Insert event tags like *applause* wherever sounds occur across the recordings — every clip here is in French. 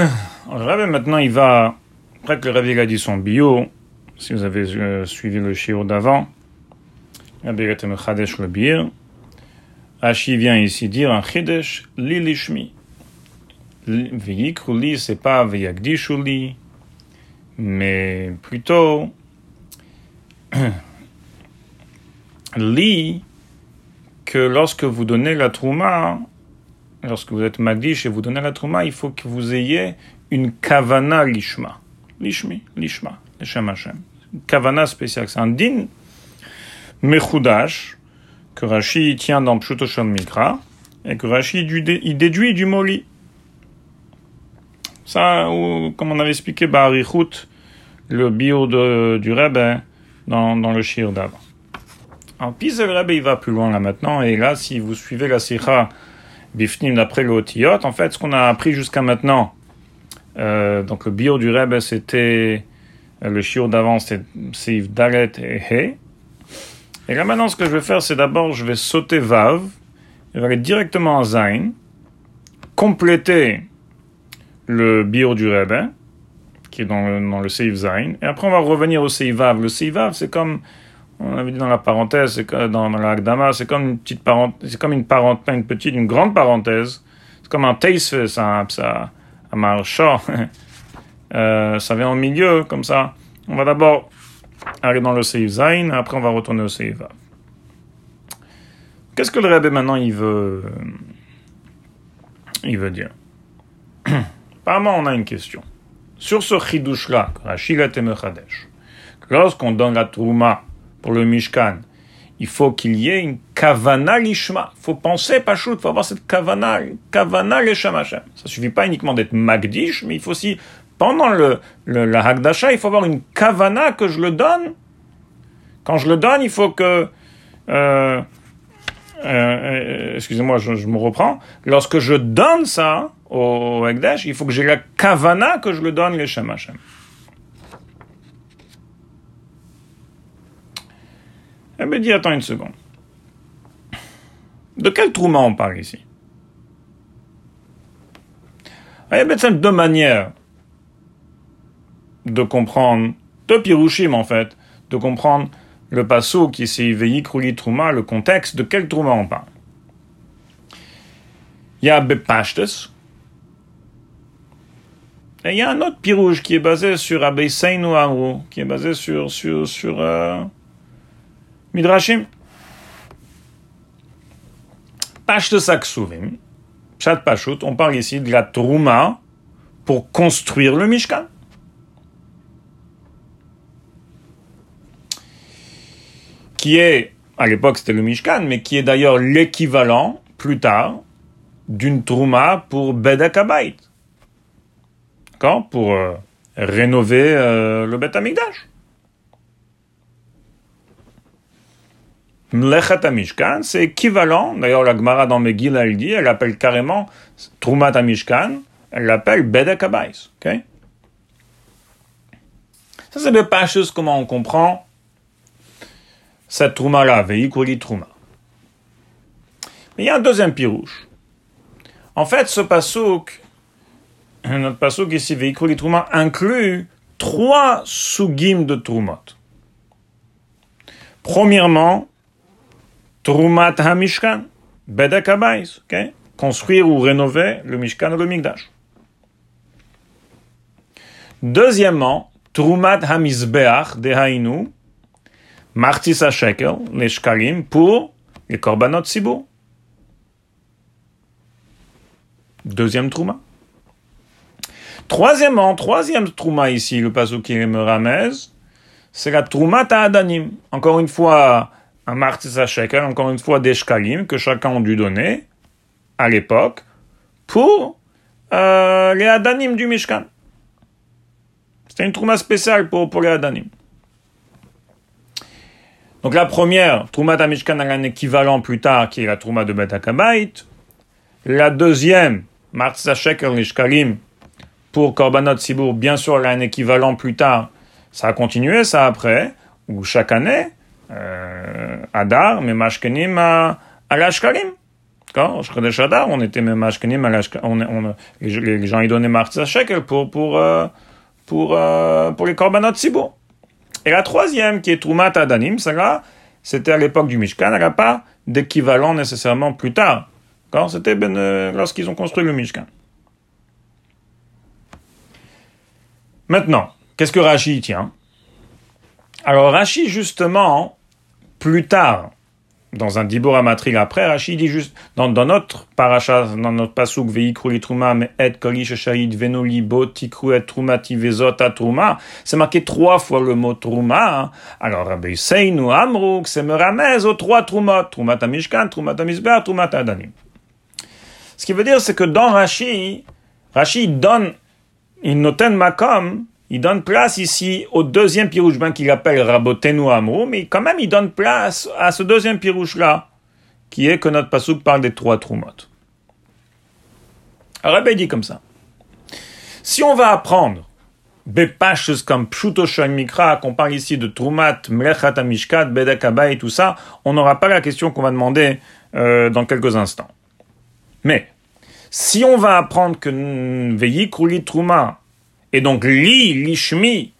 *clears throat* Le Rabbi, maintenant, il va, après que le Rabbi a dit son bio, si vous avez euh, suivi le shiur d'avant, Rabbi été Chadesh le bir. Rashi vient ici dire un Chidesh li lishmi. V'yikru li, c'est pas v'yagdishu li, mais plutôt *clears throat* li que lorsque vous donnez la trouma, lorsque vous êtes magdish et vous donnez la trouma, il faut que vous ayez une kavana lishma. Lishmi, lishma, Leshem Hashem. Kavana spéciale. C'est un din mechudash que Rashi tient dans Pshutoshon Mikra et que Rashi il déduit du moli. Ça, comme on avait expliqué, Barichut, le bio de, du Rebbe dans, dans le shir d'avant. Alors, puis le Rebbe, il va plus loin là maintenant, et là, si vous suivez la Sikha Bifnim d'après le Otiyot, en fait, ce qu'on a appris jusqu'à maintenant, euh, donc le bio du Rebbe, c'était euh, le shir d'avant, c'est Seif Dalet et He. Et là maintenant, ce que je vais faire, c'est d'abord, je vais sauter Vav, je vais aller directement à Zain, compléter le bio du Rebbe, qui est dans le, dans le Seiv Zain, et après on va revenir au Seivav. Le Seivav, c'est comme, on avait dit dans la parenthèse, dans, dans l'Agdama, c'est comme une petite parenthèse, c'est comme une parenthèse, une petite, une grande parenthèse, c'est comme un Teisfe, ça, ça, *laughs* euh, ça vient au milieu, comme ça. On va d'abord aller dans le Seiv Zain, après on va retourner au Seivav. Qu'est-ce que le Rebbe maintenant il veut, il veut dire? *coughs* Apparemment, on a une question. Sur ce chidouche-là, lorsqu'on donne la trouma pour le Mishkan, il faut qu'il y ait une kavana lishma. Il faut penser, pachout, il faut avoir cette kavana, kavana lishma Hashem. Ça suffit pas uniquement d'être magdish, mais il faut aussi, pendant le, le la hagdasha, il faut avoir une kavana que je le donne. Quand je le donne, il faut que, euh, euh, excusez-moi, je, me reprends. Lorsque je donne ça au Ekdesh, il faut que j'ai la kavana que je le donne le Shem Hashem. Elle me dit, attends une seconde. De quel trouma on parle ici? Il y a deux manières de comprendre, deux pirouchim en fait, de comprendre le passo qui s'est veillé Trouma, le contexte, de quel Trouma on parle Il y a Bepashtes, et il y a un autre pirouge qui est basé sur Abeseinu Amru, qui est basé sur, sur, sur euh, Midrashim? Pashtes Aksuvim, Pshat Pashut, on parle ici de la Trouma pour construire le Mishkan. qui est, à l'époque c'était le Mishkan, mais qui est d'ailleurs l'équivalent, plus tard, d'une Trouma pour Bedakabait. D'accord? Pour euh, rénover euh, le Amikdash. Mlechat Mishkan, c'est équivalent, d'ailleurs la Gemara dans Megillah, elle dit, elle appelle carrément Trumat Mishkan, elle l'appelle Bedakabait. ok? Ça c'est pas juste comment on comprend cette trouma-là, Veikuli Trouma. Mais il y a un deuxième pirouche. En fait, ce pasouk, notre pasouk ici, Veikuli Trouma, inclut trois sugim de Troumot. Premièrement, Troumat HaMishkan, Bedek ok? Construire ou rénover le Mishkan ou le Migdash. Deuxièmement, Troumat HaMizbeach, de Hainu, Martisa Shekel, les shkalim, pour les korbanot sibou. Deuxième trouma. Troisièmement, troisième trouma ici, le pasuk qui me ramène, c'est la trouma ta'adanim. Encore une fois, un martisa shekel, encore une fois des shkalim que chacun a dû donner à l'époque pour euh, les adanim du Mishkan. C'était une trouma spéciale pour, pour les adanim. Donc la première, Trouma Mishkan a un équivalent plus tard qui est la Trouma de Bet La deuxième, Martsa Shekel Nishkalim, pour Korbanot Sibour, bien sûr, elle a un équivalent plus tard. Ça a continué, ça après, ou chaque année, Adar, mais Mashkenim à, à l'Ashkalim. Adar, on était même Ashkenim, on, on, les, gens ils donnaient Martza Shekel pour, pour, euh, pour, euh, pour les Korbanot. Et la troisième, qui est Trumat Adanim, ça c'était à l'époque du Mishkan, elle n'a pas d'équivalent nécessairement plus tard. Quand c'était ben, euh, lorsqu'ils ont construit le Mishkan. Maintenant, qu'est-ce que Rashi tient? Alors Rashi, justement, plus tard, dans un Dibur Amatril après, Rashi dit juste, dans, notre paracha, dans notre pasuk, Veikru truma me et kolish shahid venoli bo tikru et trumati vezot truma, c'est marqué trois fois le mot truma. Hein. Alors, Rabbi Seinu Amruk, c'est me ramène aux trois trumot, trumat amishkan, trumat amizber, trumat adanim. Ce qui veut dire, c'est que dans Rashi, Rashi donne, il noten makom, il donne place ici au deuxième pirouche qu'il appelle Rabotenu Amrou, mais quand même il donne place à ce deuxième pirouche-là, qui est que notre pasouk parle des trois Trumot. Alors dit comme ça. Si on va apprendre Bepaches comme Pshuto Mikra, qu'on parle ici de Trumat, Mlechat Amishkat, Bedek et tout ça, on n'aura pas la question qu'on va demander euh, dans quelques instants. Mais, si on va apprendre que Veyi Kruli Truma, et donc, li, lishmi,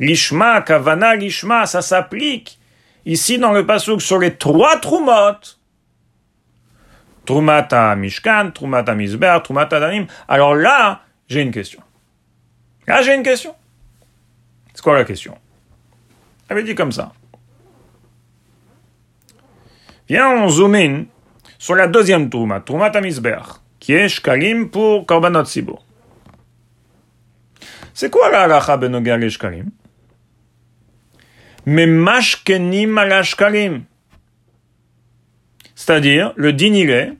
lishma, kavana, lishma, ça s'applique ici dans le pasuk sur les trois trumot. Trumata mishkan, trumata misber, trumata danim. Alors là, j'ai une question. Là, j'ai une question. C'est quoi la question? Elle avait dit comme ça. Viens, on zoom in sur la deuxième truma, trumata misber, qui est shkalim pour korbanot sibur. C'est quoi la halacha benoga shkalim Mais mashkenim al C'est-à-dire, le din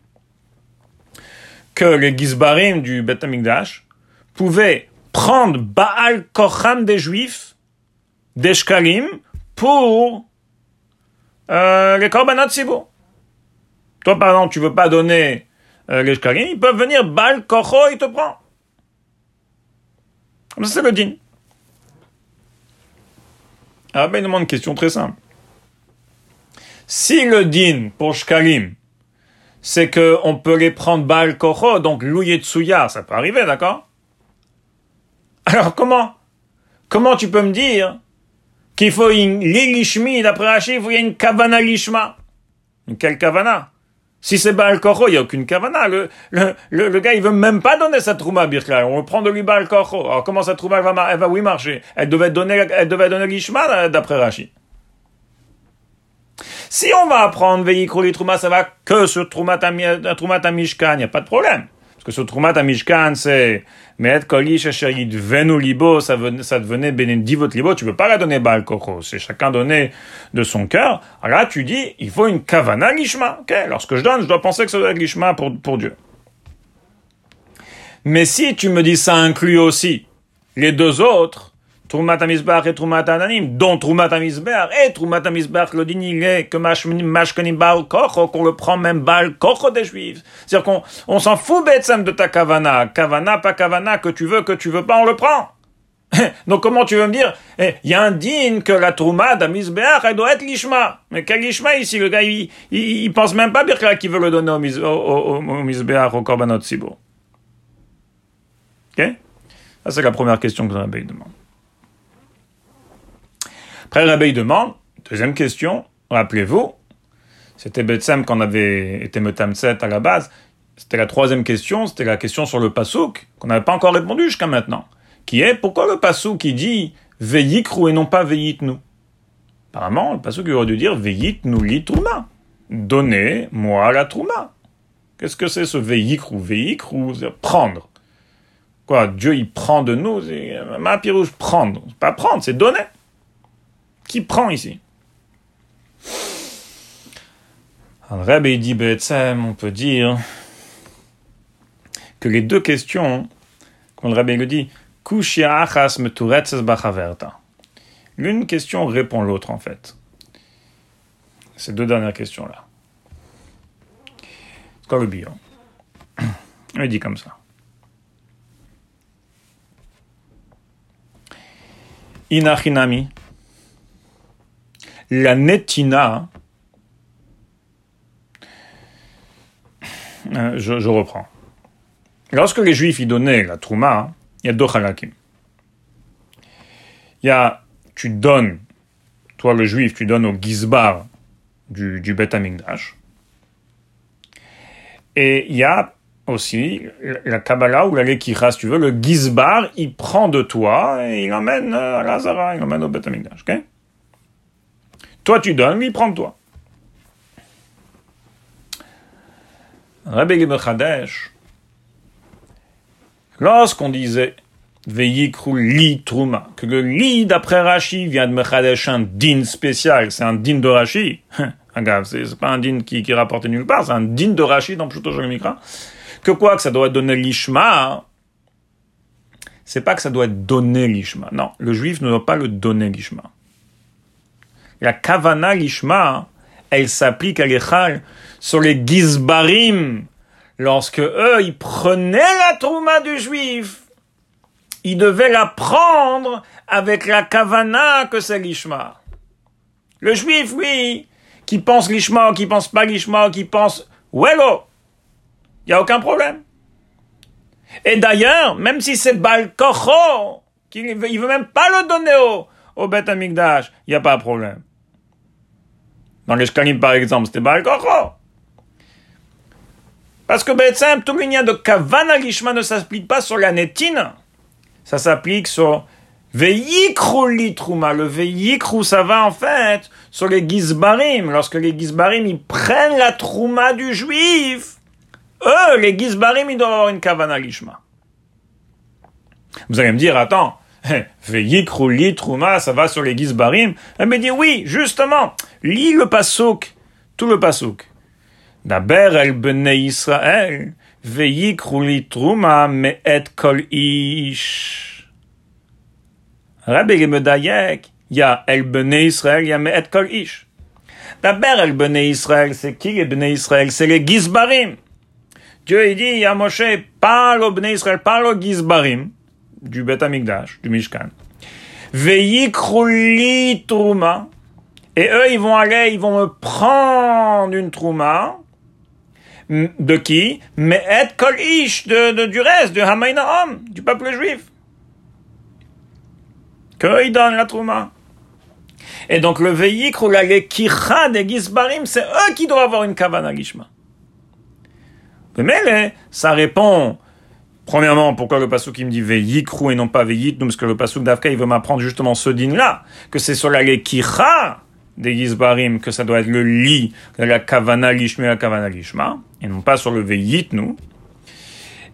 que les gizbarim du Bet Amikdash pouvaient prendre Baal Kocham des Juifs, des Shkalim, pour euh, les Korbanot Sibo. Toi, par exemple, tu veux pas donner euh, les Shkalim, ils peuvent venir Baal Kocho, il te prend. Comme ça, c'est le din. Ah ben, il demande une question très simple. Si le din pour Shkalim, c'est que on peut les prendre bal kocho, donc tsuya, ça peut arriver, d'accord? Alors comment? Comment tu peux me dire qu'il faut une lishmi, d'après Rachid, il faut une kavana lishma. Quelle kavana? Si c'est Baal Kocho, il n'y a aucune kavana. Le, le, le, gars, il veut même pas donner sa trouma Birka. On prend de lui Baal Kocho. Alors comment sa trouma, elle va, elle va oui marcher? Elle devait donner, elle devait donner l'ishma, d'après Rashi. Si on va apprendre Veikro Trouma, ça va que sur Trouma Tamishkan, il n'y a pas de problème. Que sur Trouma Tamishkan, c'est mais kolish venu libo, ça, devenait benedivot libo, tu veux pas la donner bal koko, c'est chacun donné de son cœur. Alors là, tu dis, il faut une kavana lishma. Ok, lorsque je donne, je dois penser que ça doit être lishma pour, pour Dieu. Mais si tu me dis ça inclut aussi les deux autres, Trumat et Trumat dont Trumat et Trumat le din que Mashkenim Baal Kocho, qu'on le prend même Baal Kocho des Juifs. C'est-à-dire qu'on on s'en fout bêtement de ta Kavana. Kavana, pas Kavana, que tu veux, que tu veux pas, on le prend. *laughs* Donc comment tu veux me dire Il y a un din que la Trouma d'Amisbeach, elle doit être l'Ishma. Mais quel Ishma ici Le gars, il, il, pense même pas Birka qui veut le donner au, au, au, Korbanot Sibo. Ok? Ça, c'est la première question que Rabbi demande. Après, Rabbi demande, deuxième question, rappelez-vous, c'était Betsem qu'on avait été Metamset à la base, c'était la troisième question, c'était la question sur le pasouk, qu'on n'avait pas encore répondu jusqu'à maintenant, qui est pourquoi le pasouk qui dit Veillikru et non pas veillit nous Apparemment, le pasouk aurait dû dire veillit nous li trouma. Donnez-moi la trouma. Qu'est-ce que c'est ce veillikru Veillikru, prendre. Quoi, Dieu il prend de nous, ma rouge prendre. pas prendre, c'est donner. Qui prend ici Alors, Rabbi dit on peut dire que les deux questions, quand le Rabbi le dit, L'une question répond l'autre en fait. Ces deux dernières questions-là. C'est quoi le bilan? Il dit comme ça. Inachinami la netina, euh, je, reprends. Lorsque les Juifs y donnaient la trouma, il y a deux halakim. Il y a, tu donnes, toi le Juif, tu donnes au gizbar du, du Bet. Et il y a aussi la Kabbalah ou la Lekicha, si tu veux, le gizbar, il prend de toi et il emmène à Lazara, il emmène au Bet Amikdash. Toi tu donnes, lui il prend de toi. Rabbi Chadesh, lorsqu'on disait Veyikru li truma, que le li d'après Rashi vient de Mechadesh un din spécial, c'est un din de Rashi. *laughs* C'est pas un din qui, qui est rapporté nulle part, c'est un din de Rashi dans Pshuto Mikra. Que quoi, que ça doit donner l'ishma, c'est pas que ça doit donné l'ishma. Non, le juif ne doit pas le donner l'ishma. La kavana l'ishma, elle s'applique à l'échal sur les gizbarim, lorsque eux, ils prenaient la trouma du juif, ils devaient la prendre avec la kavana que c'est l'ishma. Le juif, oui, qui pense l'ishma, qui pense pas l'ishma, qui pense wello, il n'y a aucun problème. Et d'ailleurs, même si c'est Balkocho, il veut, veut même pas le donner au, au Bet Amikdash, il n'y a pas de problème. Dans les Shkalim, par exemple, c'était Balkocho. Parce que Betsem, tout l'union de Kavana Lishma ne s'applique pas sur la netine. Ça s'applique sur Veyikru litruma. Le Veyikru, ça va en fait sur les Gizbarim. Lorsque les Gizbarim, ils prennent la trouma du juif, eux, les Gizbarim, ils doivent avoir une Kavana Lishma. Vous allez me dire, attends, Veyikru litruma, ça va sur les Gizbarim. Elle me dit, oui, justement, lis le pasouk, tout le pasouk. Daber el bnei Israël, veikru li truma et kol ish. Rabbi Medayek, ya el bnei Israël, ya et kol ish. Daber el bnei Israël, c'est qui les bnei Israël? C'est les Gizbarim. Dieu il dit à Moshe, parle au bnei Israël, parle aux Gizbarim, du Bet Amikdash, du Mishkan. Veikru li truma, et eux, ils vont aller, ils vont me prendre une trouma, de qui? Mais et kol ish, de, du reste, de Hamainaam, du peuple juif. Qu'ils donnent la trouma. Et donc le veillik la des Gizbarim, c'est eux qui doivent avoir une kavana gishma. Mais ça répond, premièrement, pourquoi le pasuk il me dit veillikru et non pas veillit, parce que le pasuk d'Afka il veut m'apprendre justement ce din là, que c'est sur la kicha des Gizbarim que ça doit être le lit de la Kavana Lishma la Kavana Lishma, et non pas sur le Veyit, nous.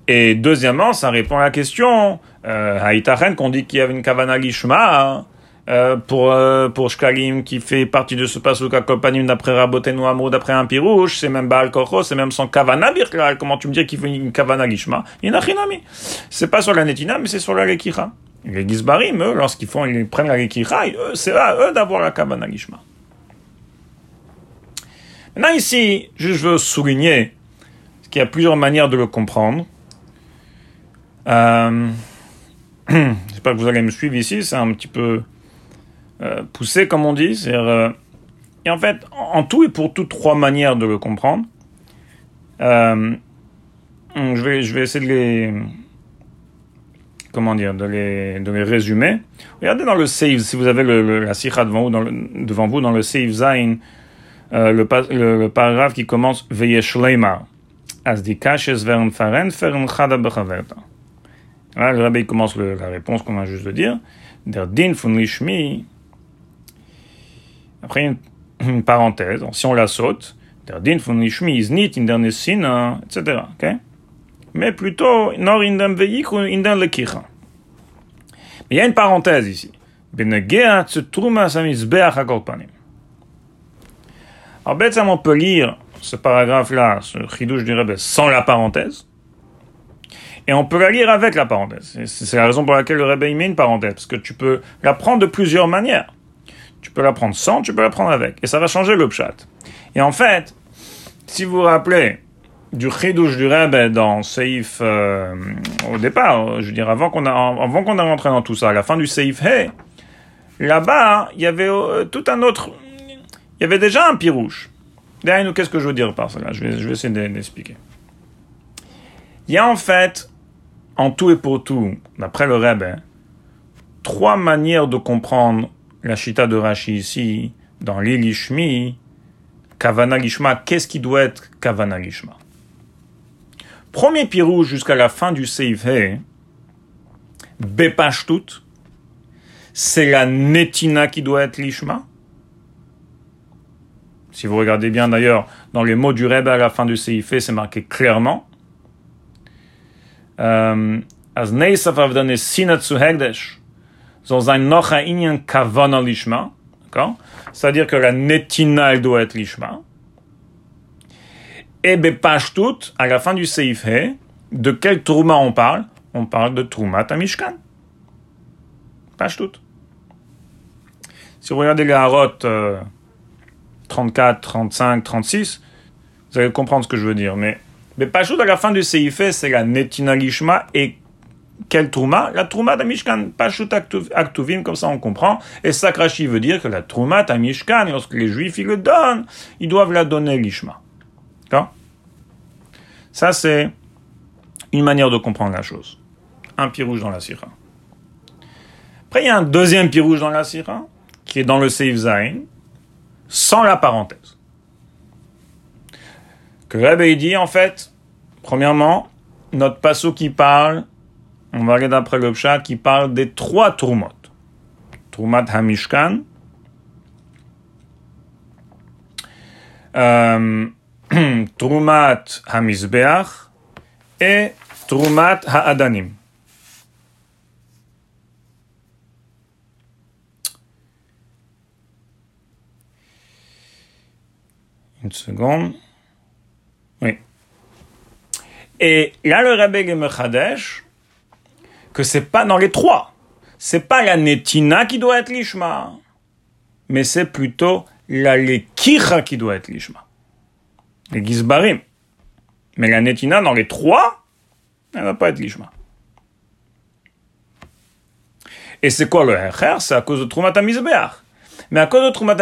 Et deuxièmement, ça répond à la question, euh, qu'on dit qu'il y avait une Kavana Lishma, euh, pour, euh, pour Shkalim qui fait partie de ce pasuk accompagné d'après Rabotenu Amro, d'après un pirouche, c'est même Baal Kocho, c'est même son Kavana Birklal. Comment tu me dis qu'il fait une Kavana Lishma? Il C'est pas sur la Netina, mais c'est sur la Lekicha. Les Gizbarim, eux, lorsqu'ils font, ils prennent la Lekicha, c'est à eux d'avoir la Kavana Lishma. Maintenant ici, je veux souligner qu'il y a plusieurs manières de le comprendre. Euh, *clears throat* J'espère que vous allez me suivre ici, c'est un petit peu euh, poussé comme on dit. Euh, et en fait, en tout et pour tout, trois manières de le comprendre. Euh, je, vais, je vais essayer de les comment dire, de les, de les résumer. Regardez dans le save, si vous avez la sikha devant vous, dans le, devant vous, dans le save Zain, le, paragraphe qui commence Veyeshleima. As di kashes veren faren. Là, le rabbi commence la réponse qu'on a juste de dire. Der din fun lishmi. Après une, une *clears throat* parenthèse. Si on la saute, der din fun lishmi is nit in der nesina, etc. Mais plutôt, nor veik il y a une parenthèse ici. Alors, on peut lire ce paragraphe-là, ce chidouche du Rebbe, sans la parenthèse. Et on peut la lire avec la parenthèse. C'est la raison pour laquelle le Rebbe y met une parenthèse, parce que tu peux la prendre de plusieurs manières. Peux la prendre sans, tu peux la prendre avec. Et ça va changer le pshat. Et en fait, si vous vous rappelez du chidouche du Rebbe dans Seif, euh, au départ, je veux dire, avant qu'on a, avant qu'on rentré dans tout ça, à la fin du Seif Hey, là-bas, il y avait euh, tout un autre, il y avait déjà un pirouche. Derrière nous, qu'est-ce que je veux dire par cela je vais, je vais essayer d'expliquer. Il y a en fait, en tout et pour tout, d'après le Rebbe, trois manières de comprendre la chita de Rashi ici, dans l'Ilishmi, Kavana Lishma, qu'est-ce qui doit être Kavana Lishma Premier pirou jusqu'à la fin du Seif Bepashtut, c'est la Netina qui doit être Lishma? Si vous regardez bien d'ailleurs, dans les mots du Rebbe à la fin du CIF, c'est marqué clairement. Euh, Inyan Kavana Lishma, c'est-à-dire que la Netina, doit être Lishma. Et Bepashtut, à la fin du Seif de quel Trouma on parle? On parle de Trouma Tamishkan. Pashtut. Si vous regardez les Harot, euh, 34, 35, 36, vous allez comprendre ce que je veux dire. Mais, mais à la fin du CIF, c'est la Netina Lishma et quel Trouma? La Trouma d'Amishkan, Pachout Aktuvim, comme ça on comprend. Et Sakrashi veut dire que la Trouma d'Amishkan, lorsque les Juifs ils le donnent, ils doivent la donner Lishma. D'accord? Ça, c'est une manière de comprendre la chose. Un pied rouge dans la Sira. Après, il y a un deuxième pied rouge dans la Sira, qui est dans le Seif Zain, sans la parenthèse. Que Rabbi dit en fait, premièrement, notre passo qui parle, on va regarder après le chat, qui parle des trois Trumot. Trumat Hamishkan, euh, *clears throat* Hamizbeach et Trumat Ha'adanim. Une seconde. Oui. Et là, le Rabbi Gemechadesh, que c'est pas dans les trois. C'est pas la Netina qui doit être l'Ishma. Mais c'est plutôt la Lekicha qui doit être l'Ishma. Les Gizbarim. Mais la Netina, dans les trois, elle va pas être l'Ishma. Et c'est quoi le Hecher? C'est à cause de Trumat. Mais à cause de Trumat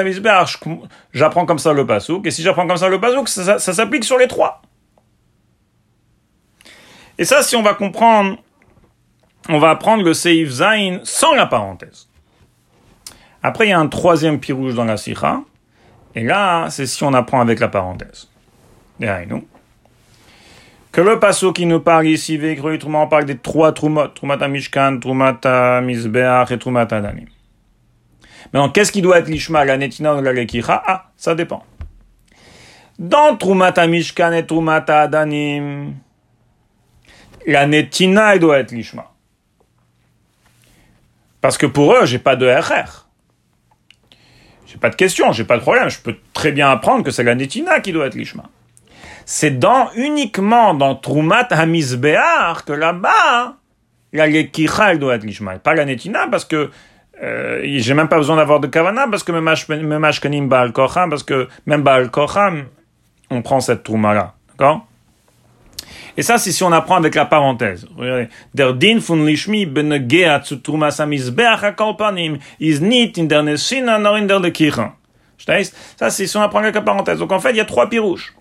j'apprends comme ça le pasouk. Et si j'apprends comme ça le pasouk, ça, s'applique sur les trois. Et ça, si on va comprendre, on va apprendre le Seif Zain sans la parenthèse. Après, il y a un troisième pirouge dans la Sikha. Et là, c'est si on apprend avec la parenthèse. nous. Que le passo qui nous parle ici, on parle des trois Trumot, Trumata Mishkan, Trumata Mizbeach et Trumata Danim. Maintenant, qu'est-ce qui doit être l'ishma, la netina ou la lekicha Ah, ça dépend. Dans Trumata Mishkan et Trumata Adanim, la netina, doit être l'ishma. Parce que pour eux, j'ai pas de RR. J'ai pas de question, j'ai pas de problème. Je peux très bien apprendre que c'est la netina qui doit être l'ishma. C'est dans, uniquement dans Trumat Hamizbear que là-bas, la lekicha, elle doit être l'ishma. Pas la netina, parce que euh, j'ai même pas besoin d'avoir de kavana parce que même ashkanim baal kocham, parce que même baal kocham, on prend cette trouma là, d'accord? Et ça, c'est si on apprend avec la parenthèse. Der din fun lishmi benegea zu trumas amizbeach hakolpanim is nit in der nesina nor in der lekicha. Ça, c'est si on apprend avec la parenthèse. Donc, en fait, il y a trois pirouches.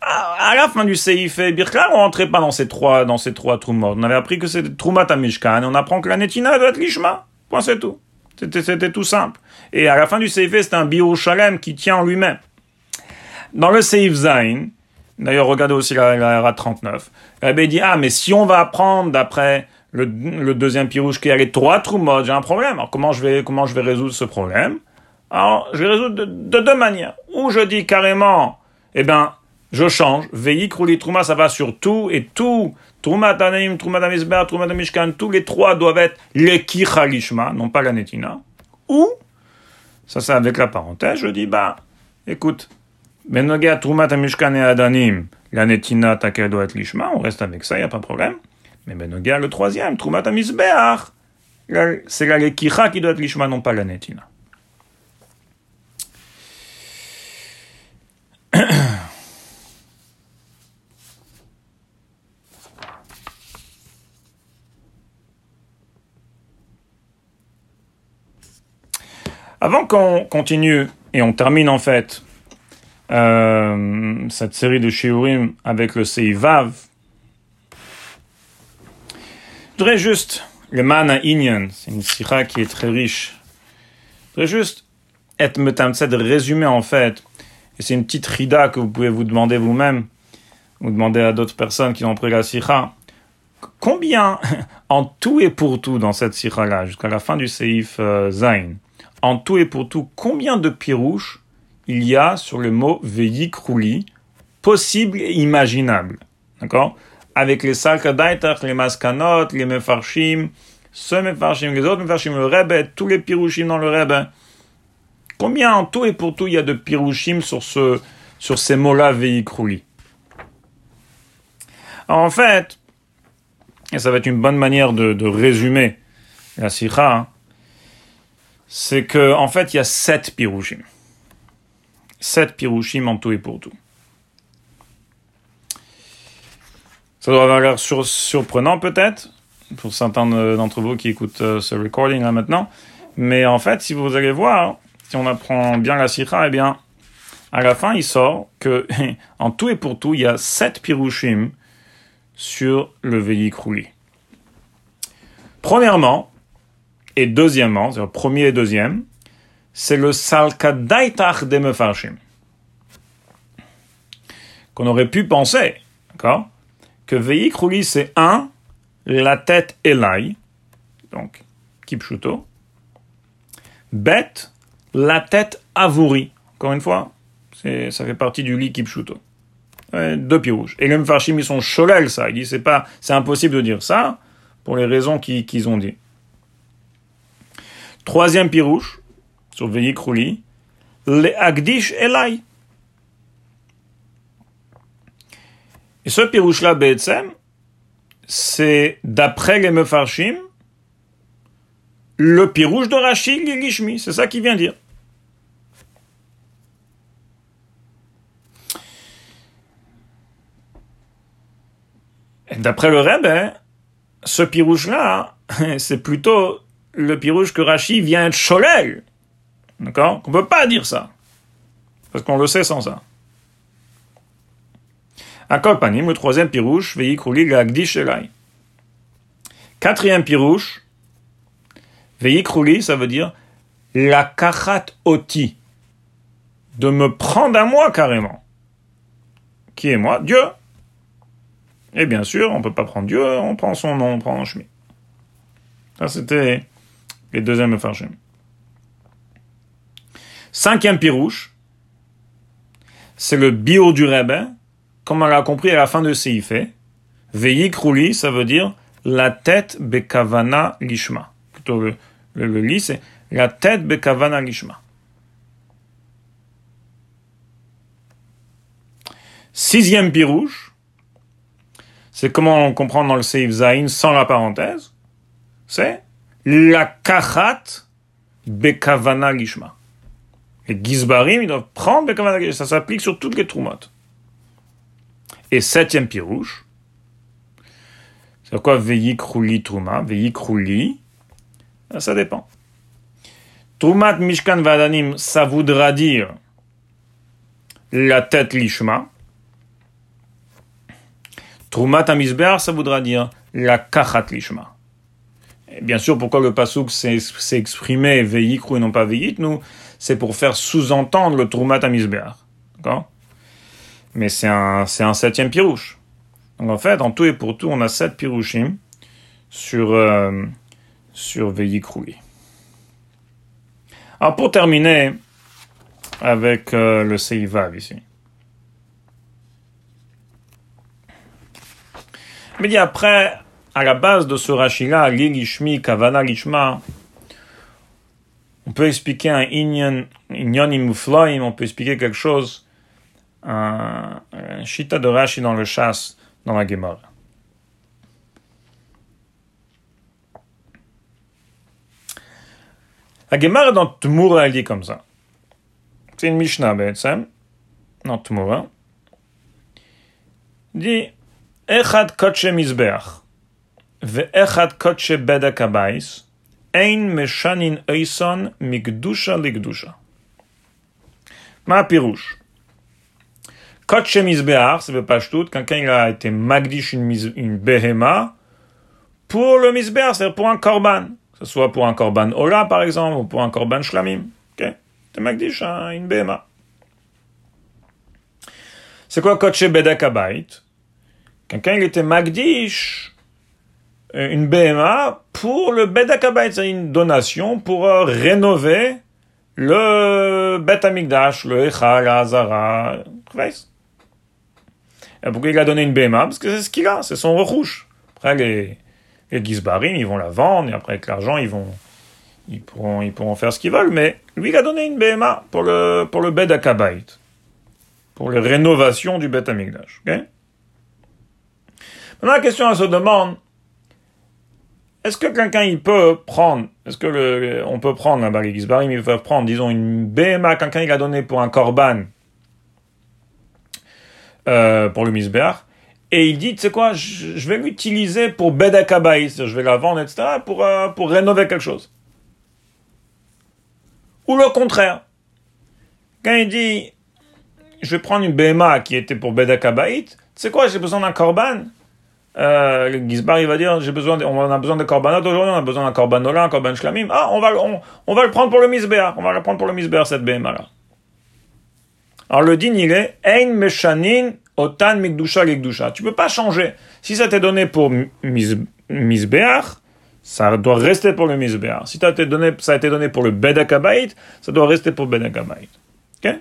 À, la fin du Seif et Birklar, on rentrait pas dans ces trois, dans ces trois trumot. On avait appris que c'est Troumat Amishkan, et on apprend que la netina doit être lishma. Point, c'est tout. C'était tout simple. Et à la fin du Seif, c'est un Shalem qui tient en lui-même. Dans le Seif Zain, d'ailleurs, regardez aussi la, la 39, Rabbi dit, ah, mais si on va apprendre d'après le, deuxième pirouche qui a les trois trumot, j'ai un problème. Alors, comment je vais, comment je vais résoudre ce problème? Alors, je vais résoudre de, deux manières. Ou je dis carrément, eh ben, je change. Veillik, Rouli, Trouma, ça va sur tout, et tout, Trouma Tanaim, Trouma Damizber, Trouma Damishkan, tous les trois doivent être les Kichalishma, non pas la Netina. Ou, ça c'est avec la parenthèse, je dis, bah, écoute, Benoga, Trouma Tamishkan et Adanim, la Netina, ta doit être Lishma, on reste avec ça, il n'y a pas de problème. Mais Benoga, le troisième, Trouma Tamizber, c'est la Lekicha qui doit être Lishma, non pas la Netina. Avant qu'on continue et on termine en fait euh, cette série de Shiurim avec le Seivav, Je voudrais juste, le mana inyan, c'est une sira qui est très riche. Je voudrais juste être de résumer en fait, et c'est une petite rida que vous pouvez vous demander vous-même, ou demander à d'autres personnes qui ont pris la sira. Combien, *laughs* en tout et pour tout dans cette sira-là, jusqu'à la fin du Seif euh, Zain, en tout et pour tout, combien de pirouches il y a sur le mot Krouli, possible et imaginable D'accord? Avec les salkadaitach, les maskanot, les mefarshim, ce mefarshim, les autres mefarshim, le rebbe, tous les pirouchim dans le rebbe. Combien en tout et pour tout il y a de pirouchim sur, ce, sur ces mots-là Krouli En fait, et ça va être une bonne manière de, résumer la sikha, hein, c'est que en fait il y a sept pirouchim. Sept pirouchim en tout et pour tout. Ça doit avoir l'air surprenant peut-être, pour certains d'entre vous qui écoutent euh, ce recording là maintenant, mais en fait, si vous allez voir, si on apprend bien la sikha, eh bien, à la fin, il sort que, *laughs* en tout et pour tout, il y a sept pirouchim sur le véhicule. Premièrement, et deuxièmement, c'est-à-dire premier et deuxième, c'est le salkadaitach de mefarshim. Qu'on aurait pu penser, d'accord, que veikrouli c'est un, la tête elai, donc kipshuto, bet, la tête avouri. Encore une fois, ça fait partie du lit kipshuto. deux pieds rouges. Et les mefarshim, ils sont cholel, ça. Ils disent, c'est pas, c'est impossible de dire ça, pour les raisons qu'ils ont dit. Troisième pirouche, sur Krouli, le Agdish Elai. Et ce pirouche-là, Betsem, c'est d'après les Mefarshim, le pirouche de Rachid Lishmi. C'est ça qu'il vient dire. D'après le Rebbe, ce pirouche-là, *laughs* c'est plutôt le pirouche que Rachi vient de Cholel. D'accord On ne peut pas dire ça. Parce qu'on le sait sans ça. Akolpanim, le troisième pirouche, Veikrouli Gagdish Elai. Quatrième pirouche, Veikrouli, ça veut dire la kachat oti. De me prendre à moi carrément. Qui est moi Dieu. Et bien sûr, on ne peut pas prendre Dieu, on prend son nom, on prend un chemin. Ça, c'était les deuxièmes Mefarshim. Cinquième pirouche, c'est le bio du Rebbe, comme on l'a compris à la fin de Seifé. Veikrouli, ça veut dire la tête bekavana lishma. Plutôt le, le, lit, c'est la tête bekavana lishma. Sixième pirouche, c'est comment on comprend dans le Seif Zain sans la parenthèse, c'est la kachat bekavana lishma. Les gizbarim, ils doivent prendre. Ça s'applique sur toutes les troumotes. Et septième pirouche, c'est quoi veikrouli trouma, veikrouli, ça dépend. Troumat mishkan vadanim, ça voudra dire la tête lishma. Troumat amisber, ça voudra dire la kachat lishma bien sûr, pourquoi le pasouk s'est exprimé veikru et non pas veikit, nous, c'est pour faire sous-entendre le Trumat Amisbeach. D'accord? Mais c'est un, c'est un septième pirouche. Donc en fait, en tout et pour tout, on a sept pirouchim sur, euh, sur Alors pour terminer avec euh, le Seivav ici. Mais après, à la base de ce Rachila, Lishmi, Kavana Lishma, on peut expliquer un inyon, inyon on peut expliquer quelque chose, un, un shita de Rashi dans le chasse, dans la Gemara. La Gemara dans Tmoura, elle dit comme ça. C'est une Mishnah, Betsem, dans Tmoura. Dit Echad Kotche Mizbeach, Ve Echad Kotche Ein meshanin eison migdusha ligdusha. Ma pirouche. Kotche misbehar, ça veut pas tout, quelqu'un a été magdish une, une behema pour le misbehar, c'est-à-dire pour un korban. Que ce soit pour un korban ola par exemple, ou pour un korban shlamim. Ok? T'es magdish hein, une behema. C'est quoi kotche bedakabait? Quelqu'un il était magdish une BMA pour le Bedakabait, c'est une donation pour euh, rénover le Bet Amigdash, le Echal. Et pourquoi il a donné une BMA Parce que c'est ce qu'il a, c'est son recouche. Après, les, les Gizbarim, ils vont la vendre, et après, avec l'argent, ils vont, ils pourront, ils pourront faire ce qu'ils veulent, mais lui, il a donné une BMA pour le, pour le Bet Akabait pour les rénovations du Beth Amikdash. Maintenant, la question, se demande, est-ce que quelqu'un, il peut prendre, est-ce que on peut prendre, un les Gizbarim, il peut prendre, disons, une BMA, quelqu'un, il a donné pour un korban, euh, pour le Misbeach, et il dit, tu sais quoi, je, vais l'utiliser pour Bedakabaïs, je vais la vendre, etc., pour, euh, pour rénover quelque chose. Ou le contraire. Quand il dit, je vais prendre une BMA qui était pour Bedakabaït, tu sais quoi, j'ai besoin d'un korban. Euh, le Gizbar, il va dire, j'ai besoin, on a besoin de korbanot aujourd'hui, on a besoin d'un korbanola, un korban shlamim. Ah, on va, on, va le prendre pour le misbéar. On va le prendre pour le misbéar, cette BMA là. Alors le din, il est, ein meshanin otan mikdusha. Tu peux pas changer. Si ça t'est donné pour misbéar, ça doit rester pour le misbéar. Si ça a été donné, ça a été donné pour le bedakabaït, ça doit rester pour bedakabaït. Ok?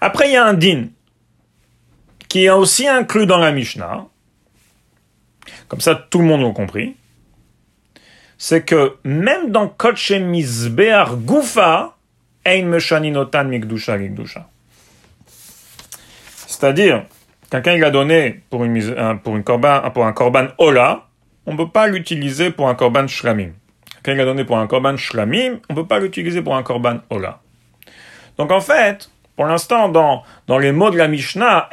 Après, il y a un din qui est aussi inclus dans la Mishnah. Comme ça, tout le monde l'a compris. C'est que même dans Koche Mizbear Gufa, Ein Meshaninotan Mikdusha C'est-à-dire, quelqu'un il a donné pour, une, pour, une korban, pour un korban Ola, on ne peut pas l'utiliser pour un korban Shlamim. Quelqu'un il a donné pour un korban Shlamim, on ne peut pas l'utiliser pour un korban Ola. Donc en fait, pour l'instant, dans, dans les mots de la Mishnah,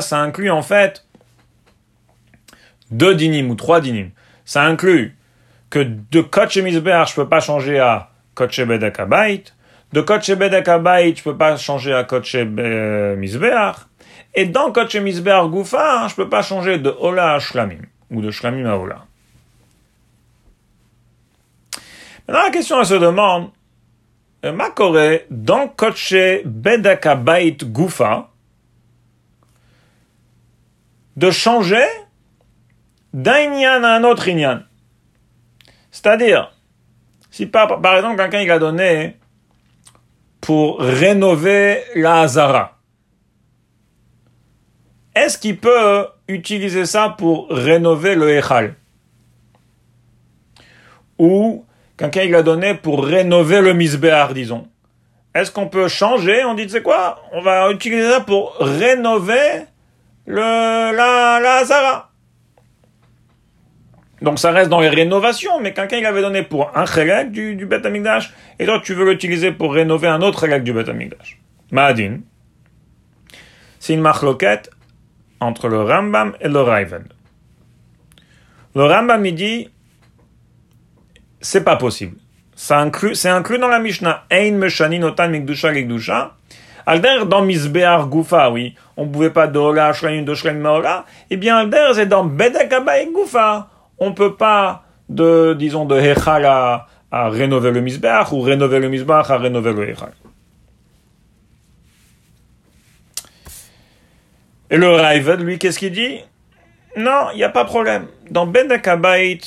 ça inclut en fait deux dinim ou trois dinim. Ça inclut que de Koche Mizbeach, je peux pas changer à Koche Bedekabait. De Koche Bedekabait, je peux pas changer à Koche Mizbeach. Et dans Koche Mizbeach Goufa, je peux pas changer de Ola à Shlamim. Ou de Shlamim à Ola. Maintenant, la question, elle se demande, Makore, dans Koche Bedakabait Goufa, de changer d'un inyan à un autre inyan. C'est-à-dire, si par, par exemple quelqu'un il a donné pour rénover la Hazara, est-ce qu'il peut utiliser ça pour rénover le Echal? Ou quelqu'un il a donné pour rénover le misbéar, disons. Est-ce qu'on peut changer? On dit, c'est quoi? On va utiliser ça pour rénover le, la, la Hazara. Donc ça reste dans les rénovations, mais quelqu'un il avait donné pour un chelek du, du Bet et toi tu veux l'utiliser pour rénover un autre chelek du Bet Amigdash. Ma'adin, c'est une marloquette entre le Rambam et le Raven. Le Rambam il dit, c'est pas possible. Ça inclut, c'est inclus dans la Mishnah. Ein meshanin otan mikdusha likdusha. Alder dans Misbear Gufa, oui. On pouvait pas d'Ola, Shrein, de Shrein, Meola. Eh bien, Alder, c'est dans Bedekaba et Gufa. On peut pas de, disons, de Hechal à, rénover le Misbeach ou rénover le Misbeach à rénover le Hechal. Et le Raived, lui, qu'est-ce qu'il dit? Non, il n'y a pas de problème. Dans Bedekabait,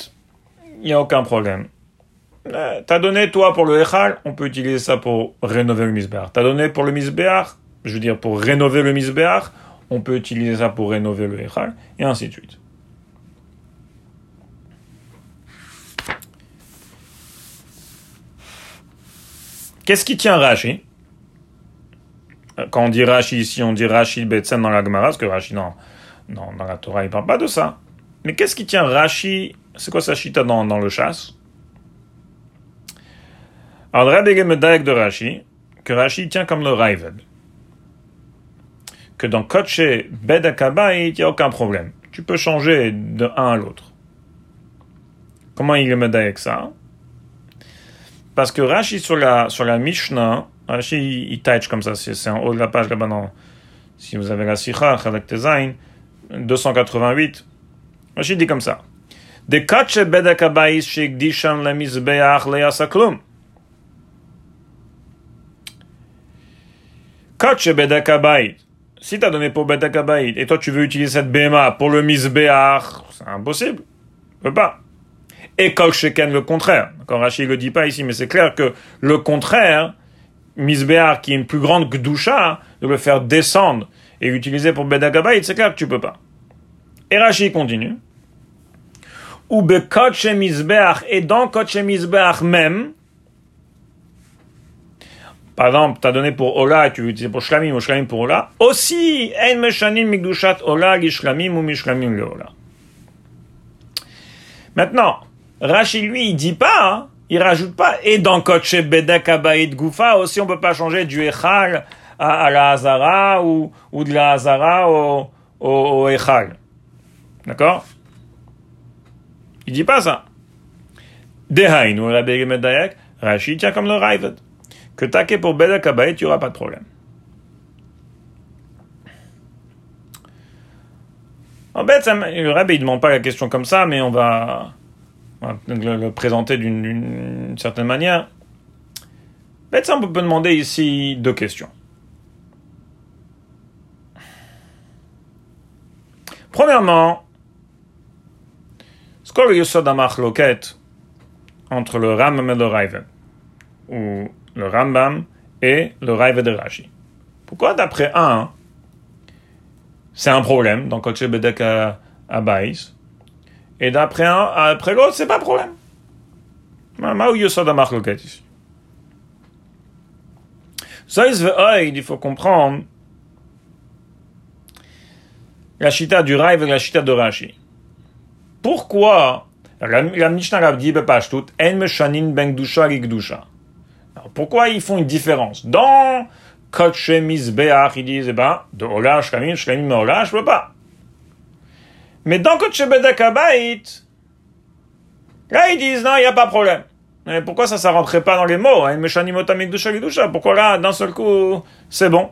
il n'y a aucun problème. Euh, t'as donné, toi, pour le Echal, on peut utiliser ça pour rénover le Misbéach. T'as donné pour le Misbéach, je veux dire pour rénover le Misbéach, on peut utiliser ça pour rénover le Echal, et ainsi de suite. Qu'est-ce qui tient Rashi? Euh, Quand on dit Rashi ici, on dit Rashi Betsen dans la Gemara, parce que Rashi, non, dans la Torah, il parle pas de ça. Mais qu'est-ce qui tient Rashi? C'est quoi sa chita dans, dans le chasse? Alors, Rabbi Medayek de Rashi, que Rashi tient comme le Raived. Que dans Koche Bedakaba, il n'y a aucun problème. Tu peux changer de un à l'autre. Comment il est Medayek ça? Parce que Rashi sur la, sur la Mishnah, Rashi il, touch comme ça, c'est en haut de la page là-bas, si vous avez la Sikha, Chalak Tezain, 288, Rashi dit comme ça. De kache bedek abayis shekdishan lemizbeach leyasaklum. Kache bedek abayit. Si tu as donné pour bedek abayit et toi tu veux utiliser cette bema pour le mizbeach, c'est impossible. Tu peux pas. Et kol sheken le contraire. D'accord, Rashi le dit pas ici, mais c'est clair que le contraire, Misbéar, qui est une plus grande Gdusha, de le faire descendre et l'utiliser pour Bedagabayit, c'est clair que tu peux pas. Et Rashi continue. Ou be Misbéar, et dans Koche Misbéar même, par exemple, tu as donné pour Ola et tu veux utiliser pour Shlamim ou Shlamim pour Ola, aussi, En Meshanim Migdushat Ola, Gishlamim ou Mishlamim le Ola. Maintenant, Rashi, lui, il dit pas, hein, il rajoute pas, et dans Koche Bedek Abaïd Goufa, aussi on peut pas changer du Echal à, à la Hazara ou, ou de la Hazara au, au, au Echal. D'accord? Il dit pas ça. Dehainu, Rabbi Medayak, Rashi tient comme le Raivet. Que taqué pour Bedek Abaïd, il n'y aura pas de problème. En fait, le Rabbi ne demande pas la question comme ça, mais on va le, présenter d'une certaine manière. En on peut demander ici deux questions. Premièrement, ce qu'on entre le Rambam et le Raive, ou le Rambam et le Raive de Rashi. Pourquoi d'après un, c'est un problème dans Koche Bedek à, à Baïs, et d'après un, après l'autre, c'est pas problème. Loquette ici. Ça, il faut comprendre la chita du Raïv et la chita de Rashi. Pourquoi la, la Mishnah dit en meshanin ben gdusha Pourquoi ils font une différence Dans Koche Mizbeach, ils disent, eh ben, de Ola, Shlamim, Shlamim, Ola, je peux pas. Mais dans Koche Bedek Abayit, là, ils disent, non, il n'y a pas de problème. Pourquoi ça, ça rentrait pas dans les mots gdusha. Pourquoi là, d'un seul coup, c'est bon?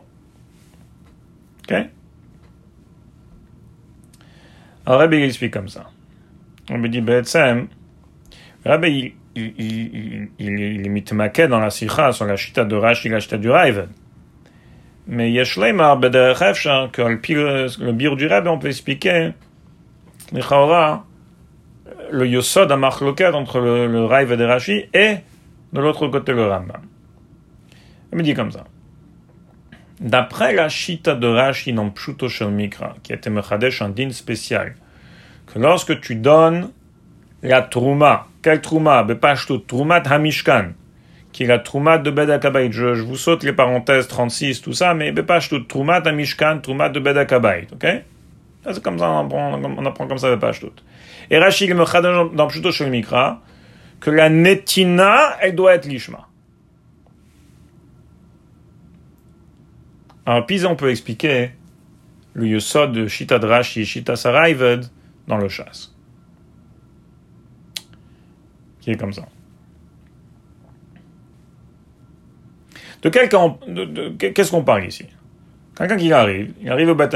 Ok? Alors Rabbi il explique comme ça. On me dit, Betsem, Rabbi il, il, il, dans la sikha sur la chita de Rashi et la chita du Raiv. Mais Yeshleimar Bederech Efsha, que le, bir du Rabbi, on peut expliquer, le yosod à marloket entre le, le Raiv de Rashi et de l'autre côté le Rambam. Il me dit comme ça. D'après la Shita de Rashi dans Pshuto Mikra, qui était Mechadesh un din spécial, que lorsque tu donnes la Trouma, quelle Trouma Bepashto, Troumat Hamishkan, qui est la Trouma de Bedakabait. Je, vous saute les parenthèses 36, tout ça, mais Bepashto, Troumat Hamishkan, Troumat de Bedakabait, ok? C'est comme ça, on apprend, on apprend comme ça Bepashto. Et Rashi, il Mechadesh dans Pshuto Mikra, que la Netina, elle doit être Lishma. Alors, puis on peut expliquer le yosod de Shita Drashi, Shita Saraived dans le chasse. Comme ça. De quelqu'un, qu'est-ce qu'on parle ici? Quelqu'un qui arrive, il arrive au Beth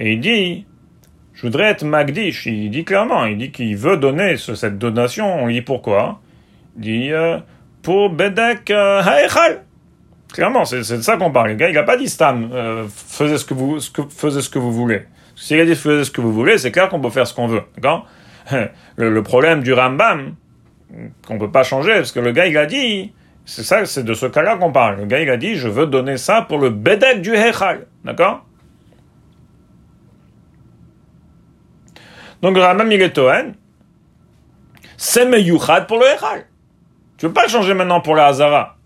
et il dit, je voudrais être Magdish. Il dit clairement, il dit qu'il veut donner cette donation. On lui dit pourquoi? Il dit, euh, pour Bedek euh, Haechal. Clairement, c'est de ça qu'on parle. Le gars, il n'a pas dit Stam, euh, faisez, ce que vous, ce ce que vous voulez. S'il a dit faisez ce que vous voulez, c'est clair qu'on peut faire ce qu'on veut. D'accord? *laughs* le, problème du Rambam, qu'on peut pas changer, parce que le gars, il a dit, c'est ça, c'est de ce cas-là qu'on parle. Le gars, il a dit, je veux donner ça pour le Bedek du Hechal. D'accord? Donc le Rambam, il est Toen. C'est Meyuchad pour le Hechal. Tu veux pas le changer maintenant pour le Hazara?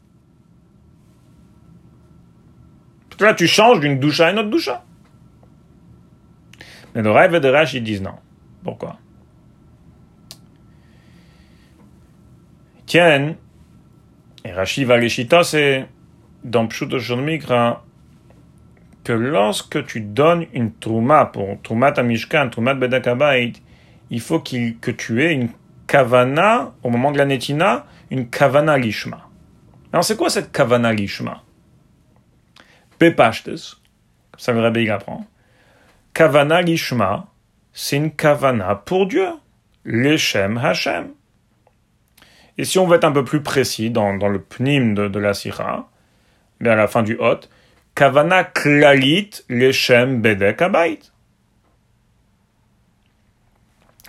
Là, tu changes d'une douche à une autre douche. Mais le rêve de Rach, ils disent non. Pourquoi? Tiens, et Rashi c'est dans Pshuto Mikra que lorsque tu donnes une trouma pour trouma tamishkan, trouma bedakabait, il faut que tu aies une kavana, au moment de la netina, une kavana lishma. Alors c'est quoi cette kavana lishma? Pepashtes, ça le rabbi apprend. Kavana lishma, c'est une kavana pour Dieu. Leshem Hashem. Et si on veut être un peu plus précis dans, le pnim de, la sira, mais à la fin du hot, kavana klalit leshem bedek.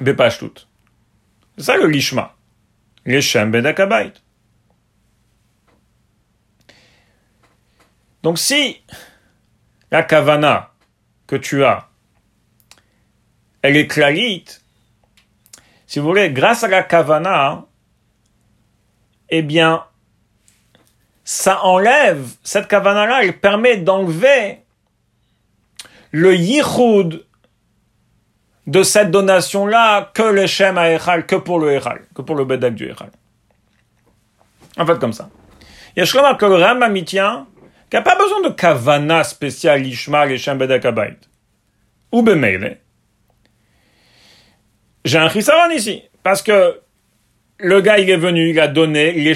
Bepashtut. C'est ça le lishma. Leshem bedek abayit. Donc si la kavana que tu as, elle est clarite, si vous voulez, grâce à la kavana, eh bien, ça enlève, cette kavana-là, elle permet d'enlever le yichud de cette donation-là que le Shem a Echal, que pour le Echal, que pour le Bedak du Echal. En fait, comme ça. Il y a que le Ram tient qui n'a pas besoin de kavana spécial Ishma, les Shem Bedak Abayt. Ou Bemeile. J'ai un chisaron ici. Parce que le gars, il est venu, il a donné les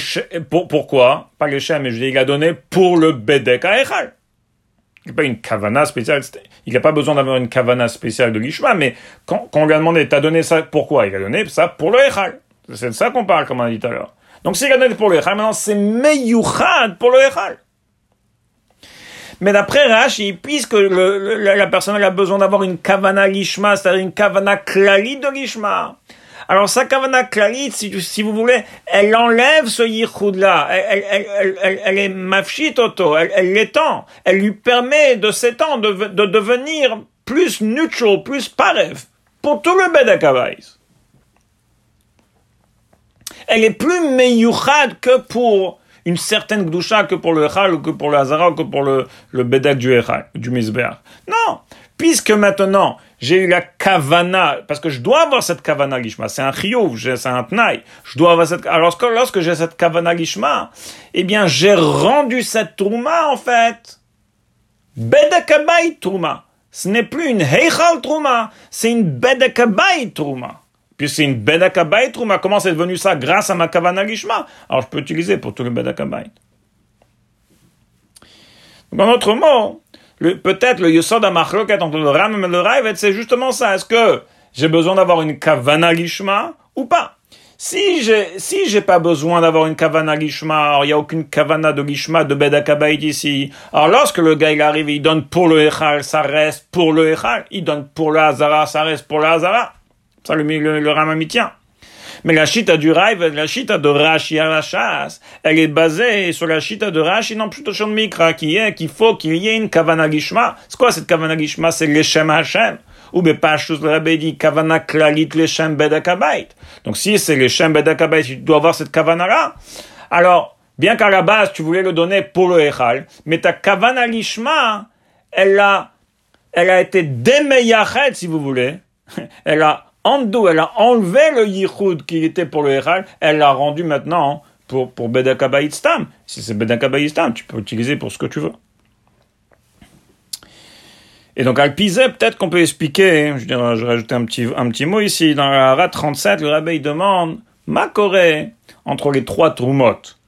pour, pourquoi? Pas les mais je dis, il a donné pour le Bedek à Echal. Il n'y a pas une kavana spéciale. Il n'a pas besoin d'avoir une kavana spéciale de l'Ishma, mais quand, on lui a demandé, t'as donné ça pourquoi? Il a donné ça pour le Echal. C'est de ça qu'on parle, comme on a dit tout à l'heure. Donc s'il a donné pour le Echal, maintenant c'est Meyuchad pour le Echal. Mais d'après Rashi, puisque la, personne a besoin d'avoir une kavana lishma, c'est-à-dire une kavana klali de lishma, alors sa kavana klalit, si, vous voulez, elle enlève ce yichud-là, elle, elle, elle, elle, est mafshit auto, elle, l'étend, elle lui permet de s'étendre, de, de, devenir plus neutral, plus parev, pour tout le bedakavais. Elle est plus meyuchad que pour une certaine gdusha que pour le Echal, que pour le Hazara, que pour le, le Bedak du Echal, du. Non! Puisque maintenant, j'ai eu la kavana, parce que je dois avoir cette kavana lishma, c'est un chiyuv, c'est un tnaï, je dois avoir cette, alors lorsque, j'ai cette kavana lishma, eh bien, j'ai rendu cette trouma, en fait, bedakabay trouma. Ce n'est plus une heichal trouma, c'est une bedakabay trouma. Puis c'est une bedakabait trouma. Comment c'est devenu ça grâce à ma kavana lishma? Alors je peux utiliser pour tout le bedakabait. En autre mot, peut-être le yosod amachloket entre le ram et le raivet, c'est justement ça. Est-ce que j'ai besoin d'avoir une kavana lishma ou pas? Si j'ai si j'ai pas besoin d'avoir une kavana lishma, alors il n'y a aucune kavana de lishma de bedakabait ici. Alors lorsque le gars il arrive, il donne pour le echal, ça reste pour le echal. Il donne pour le hazara, ça reste pour le hazara. Ça, le, le, le tient. Mais la chita du Raiv, la chita de Rashi à la chasse, elle est basée sur la chita de Rashi, non plutôt sur le Mikra, qui est qu'il faut qu'il y ait une Kavana Gishma. C'est quoi cette Kavana Gishma? C'est l'Eshem Hashem. Ou Bepashtus le Rabbi dit Kavana Klalit l'Eshem Bedakabait. Donc si c'est l'Eshem Bedakabait, tu dois avoir cette Kavana-là. Alors, bien qu'à la base, tu voulais le donner pour le Echal, mais ta Kavana Gishma, elle a, elle a été démeillachet, si vous voulez. *laughs* Elle a Andou, elle a enlevé le yichud qui était pour le Echal, elle l'a rendu maintenant pour, pour Stam. Si c'est Bedakabayit Stam, tu peux utiliser pour ce que tu veux. Et donc, Alpizé, peut-être qu'on peut expliquer, je dirais, vais rajouter un petit, un petit mot ici, dans la rat 37, le rabbi demande, ma entre les trois troumotes.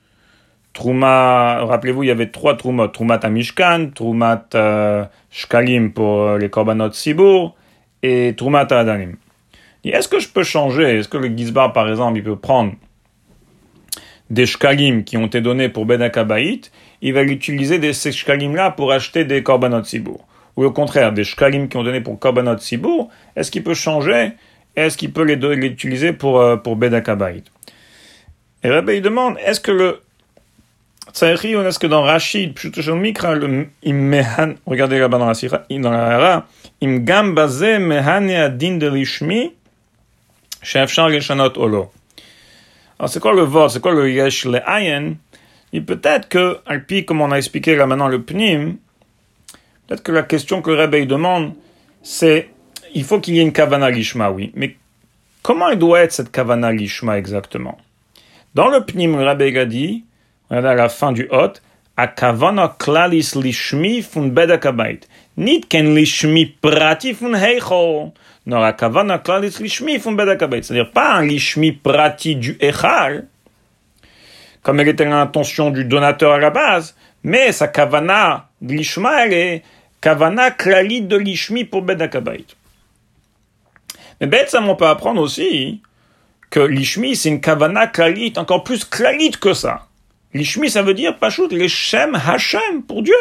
Trouma, rappelez-vous, il y avait trois troumotes. Troumat Amishkan, Troumat euh, Shkalim pour euh, les Korbanot Sibour, et Troumat Est-ce que je peux changer? Est-ce que le Gizbar, par exemple, il peut prendre des shkalim qui ont été donnés pour Ben il va utiliser des, ces shkalim-là pour acheter des korbanot sibour. Ou au contraire, des shkalim qui ont donné pour korbanot sibour, est-ce qu'il peut changer? Est-ce qu'il peut les, utiliser pour, euh, pour Et Rabbi il demande, est-ce que le Tsaïrion, est-ce que dans Rachid, le regardez là-bas dans la Sira, dans la Hara, Imgam Mehane Adin de alors c'est quoi le vote C'est quoi le yesh le ayen Et peut-être que, alpi, comme on a expliqué là maintenant le pnim, peut-être que la question que le Rebbe demande, c'est, il faut qu'il y ait une kavana lishma, oui. Mais comment il doit être cette kavana lishma exactement? Dans le pnim, le Rebbe a dit, à la fin du hot, a kavana klalis lishmi fun bedakabait. Nit ken lishmi prati fun heichol. Non, la kavana klalis lishmi fun bedakabait. C'est-à-dire pas un lishmi prati du echal, comme elle était l'intention du donateur à la base, mais sa kavana lishma, elle est, Kavana klalit de l'ishmi pour bedakabait. Mais bête, ça on peut apprendre aussi que l'ishmi, c'est une kavana klalit, encore plus klalit que ça. L'ishmi, ça veut dire, pachout, les shem Hashem, pour Dieu.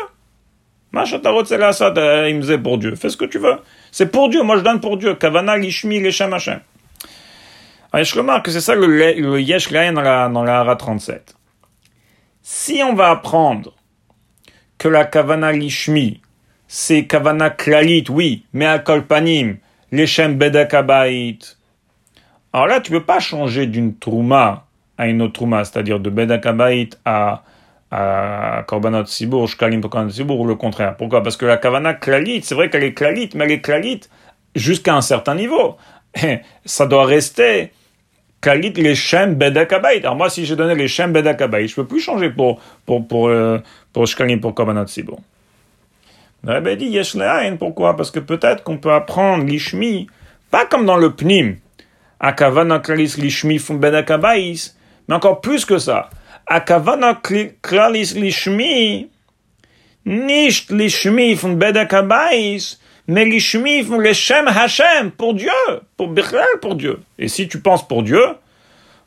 Euh, pour Dieu. Fais ce que tu veux. C'est pour Dieu. Moi, je donne pour Dieu. Kavana, l'ishmi, les shem Hashem. Alors, je remarque que c'est ça le, le yesh dans la, dans la Hara 37. Si on va apprendre que la kavana lishmi, c'est kavana klalit, oui, mais à kolpanim, leshem bedakabait. Alors là, tu peux pas changer d'une trouma à une autre trouma, c'est-à-dire de bedakabait à, à korbanot sibour, shkalim korbanot sibour, ou le contraire. Pourquoi? Parce que la kavana klalit, c'est vrai qu'elle est klalit, mais elle est klalit jusqu'à un certain niveau. *laughs* Ça doit rester Kalit les Shem Bedakabait. Alors moi, si j'ai donné les Shem Bedakabait, je peux plus changer pour, pour, pour, euh, pour Shkalim, pour Kabanat Sibo. Le Rebbe dit Yesh pourquoi? Parce que peut-être qu'on peut apprendre l'Ishmi, pas comme dans le Pnim, à Kavana Klalis l'Ishmi fun Bedakabait, mais encore plus que ça. À Kavana Klalis l'Ishmi, l'Ishmi fun Bedakabait, mais l'ishmi font les Shem Hashem, pour Dieu, pour Bichlal, pour Dieu. Et si tu penses pour Dieu,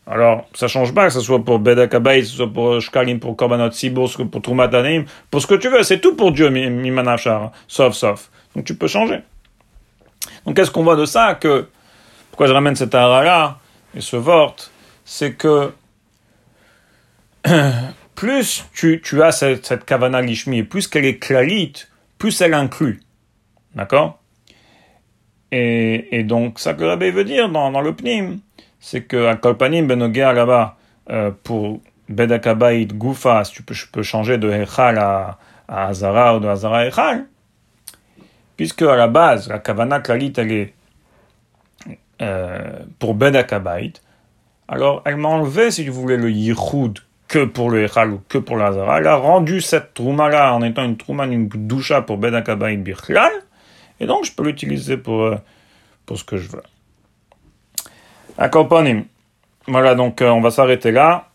alors ça change pas, que ce soit pour Bedakabay, que ce soit pour Shkalim, pour Korbanot Sibur, pour Trumatanim, pour ce que tu veux, c'est tout pour Dieu, Mimanachar, sauf, sauf. Donc tu peux changer. Donc qu'est-ce qu'on voit de ça que, pourquoi je ramène cette ara-là, et ce vort, c'est que *clears throat* plus tu, tu as cette, cette kavana lishmi, plus qu'elle est clarite, plus elle inclut. D'accord? Et, et, donc, ça que l'abbé veut dire dans, dans le Pnim, c'est que à Kolpanim Benogia là-bas, euh, pour Bedakabait Goufa, tu peux, je peux changer de Echal à, à Hazara ou de Hazara à Echal, puisque à la base, la Kavana Klalit, elle est euh, pour Bedakabait, alors elle m'a enlevé, si vous voulez, le Yichud que pour le Echal ou que pour la Hazara. Elle a rendu cette Trouma-là en étant une Trouma, une doucha pour Bedakabait Birchlal, et donc, je peux l'utiliser pour, euh, pour ce que je veux. Akoponim. Voilà, donc euh, on va s'arrêter là.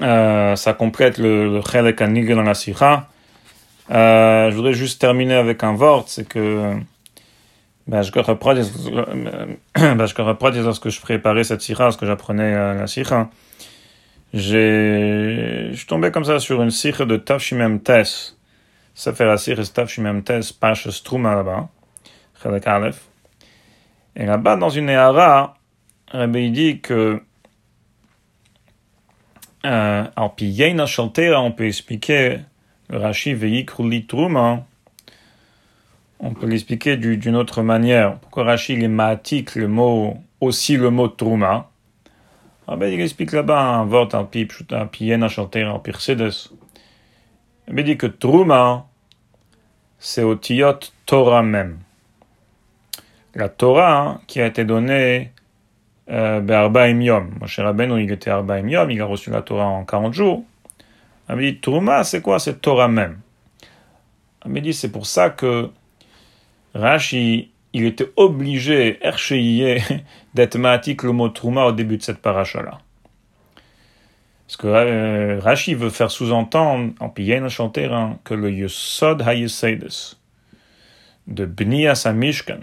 Euh, ça complète le Chelek dans la Sikha. je voudrais juste terminer avec un vort, c'est que ben, je lorsque je préparais cette Sikha, lorsque j'apprenais la Sikha, j'ai, je suis tombé comme ça sur une Sikha de Tafshimem Tes, Sefer Asir Estav Shimem Tes, Pash Struma là-bas, Chelek Aleph. Et là-bas, dans une Ehara, Rabbi dit que euh, alors, puis Yeina on peut expliquer le Rashi Veikrulit Truma, on peut l'expliquer d'une autre manière. Pourquoi Rashi il est le mot, aussi le mot Truma? Ah ben, il explique là-bas un vort en pi, un pi Yeina Shaltera, en pi il dit que Truma, c'est au Tiyot Torah même. La Torah hein, qui a été donnée euh, Be'arbaim Yom. Moshe Rabbeinu, il était Arbaim il a reçu la Torah en 40 jours. Il dit, Truma, c'est quoi C'est Torah même? Il dit, c'est pour ça que Rashi, il était obligé, *laughs* d'être matik le mot Truma au début de cette paracha-là. Parce que euh, Rashi veut faire sous-entendre, en Piyena chanter, hein, que le Yusod HaYusedes, de Bnias Mishkan,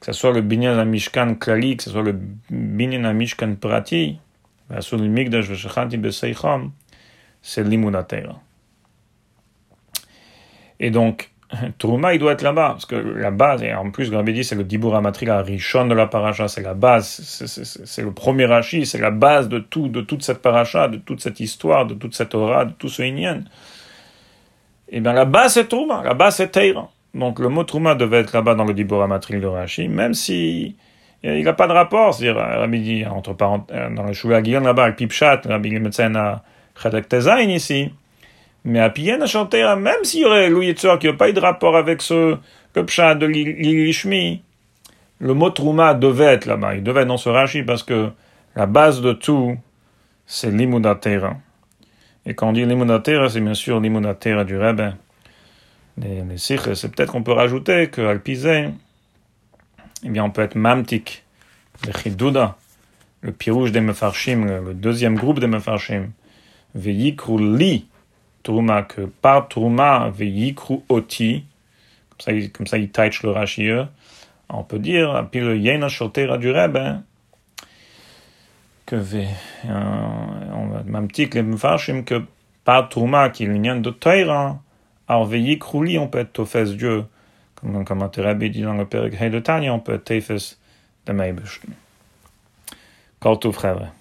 que ce soit le Binyan Mishkan Klali, que ce soit le Binyan Mishkan Prati, c'est l'Imunatera. Et donc, *laughs* Trouma, il doit être là-bas, parce que la base, et en plus, Rabbi dit, c'est le Dibur Amatri, la Rishon de la paracha, c'est la base, c'est le premier Rashi, c'est la base de tout, de toute cette paracha, de toute cette histoire, de toute cette aura, de tout ce Inyan. Et eh bien, la base, c'est Trouma, la base, c'est Teira. Donc, le mot Trouma devait être là-bas dans le Dibur Amatri de Rashi, même si il n'a pas de rapport, c'est-à-dire, Rabbi dit, entre parenthèses, dans le Shula Guillaume là-bas, le Pipchat, Rabbi médecin à Tezain ici, mais à Pien à chanter, même s'il y aurait Louis Yitzhak qui n'a pas eu de rapport avec ce Kopcha de Lilishmi, le mot Trouma devait être là-bas, il devait être dans ce Rashi parce que la base de tout, c'est l'immudatera. Et quand on dit l'immudatera, c'est bien sûr l'immudatera du rabbin. Les, les c'est peut-être qu'on peut rajouter que Alpizé, eh bien on peut être mamtik, le chidouda, le pirouge des mefarshim, le deuxième groupe des mefarshim, veyikru li, Trouma, que par Trouma, Veyikru Oti, comme ça, il, comme ça, il taille le Rashi, on peut dire, puis le Yena Shotera du Rebbe, que ve, on va même petit que les Mfarshim, que par Trouma, qui est l'union de Teira, alors Veyikru li, on peut être Tofes Dieu, comme, comme le Rebbe dit dans le Père de Tanya, on peut être Tefes de Meibishten. Kol Tov, frère.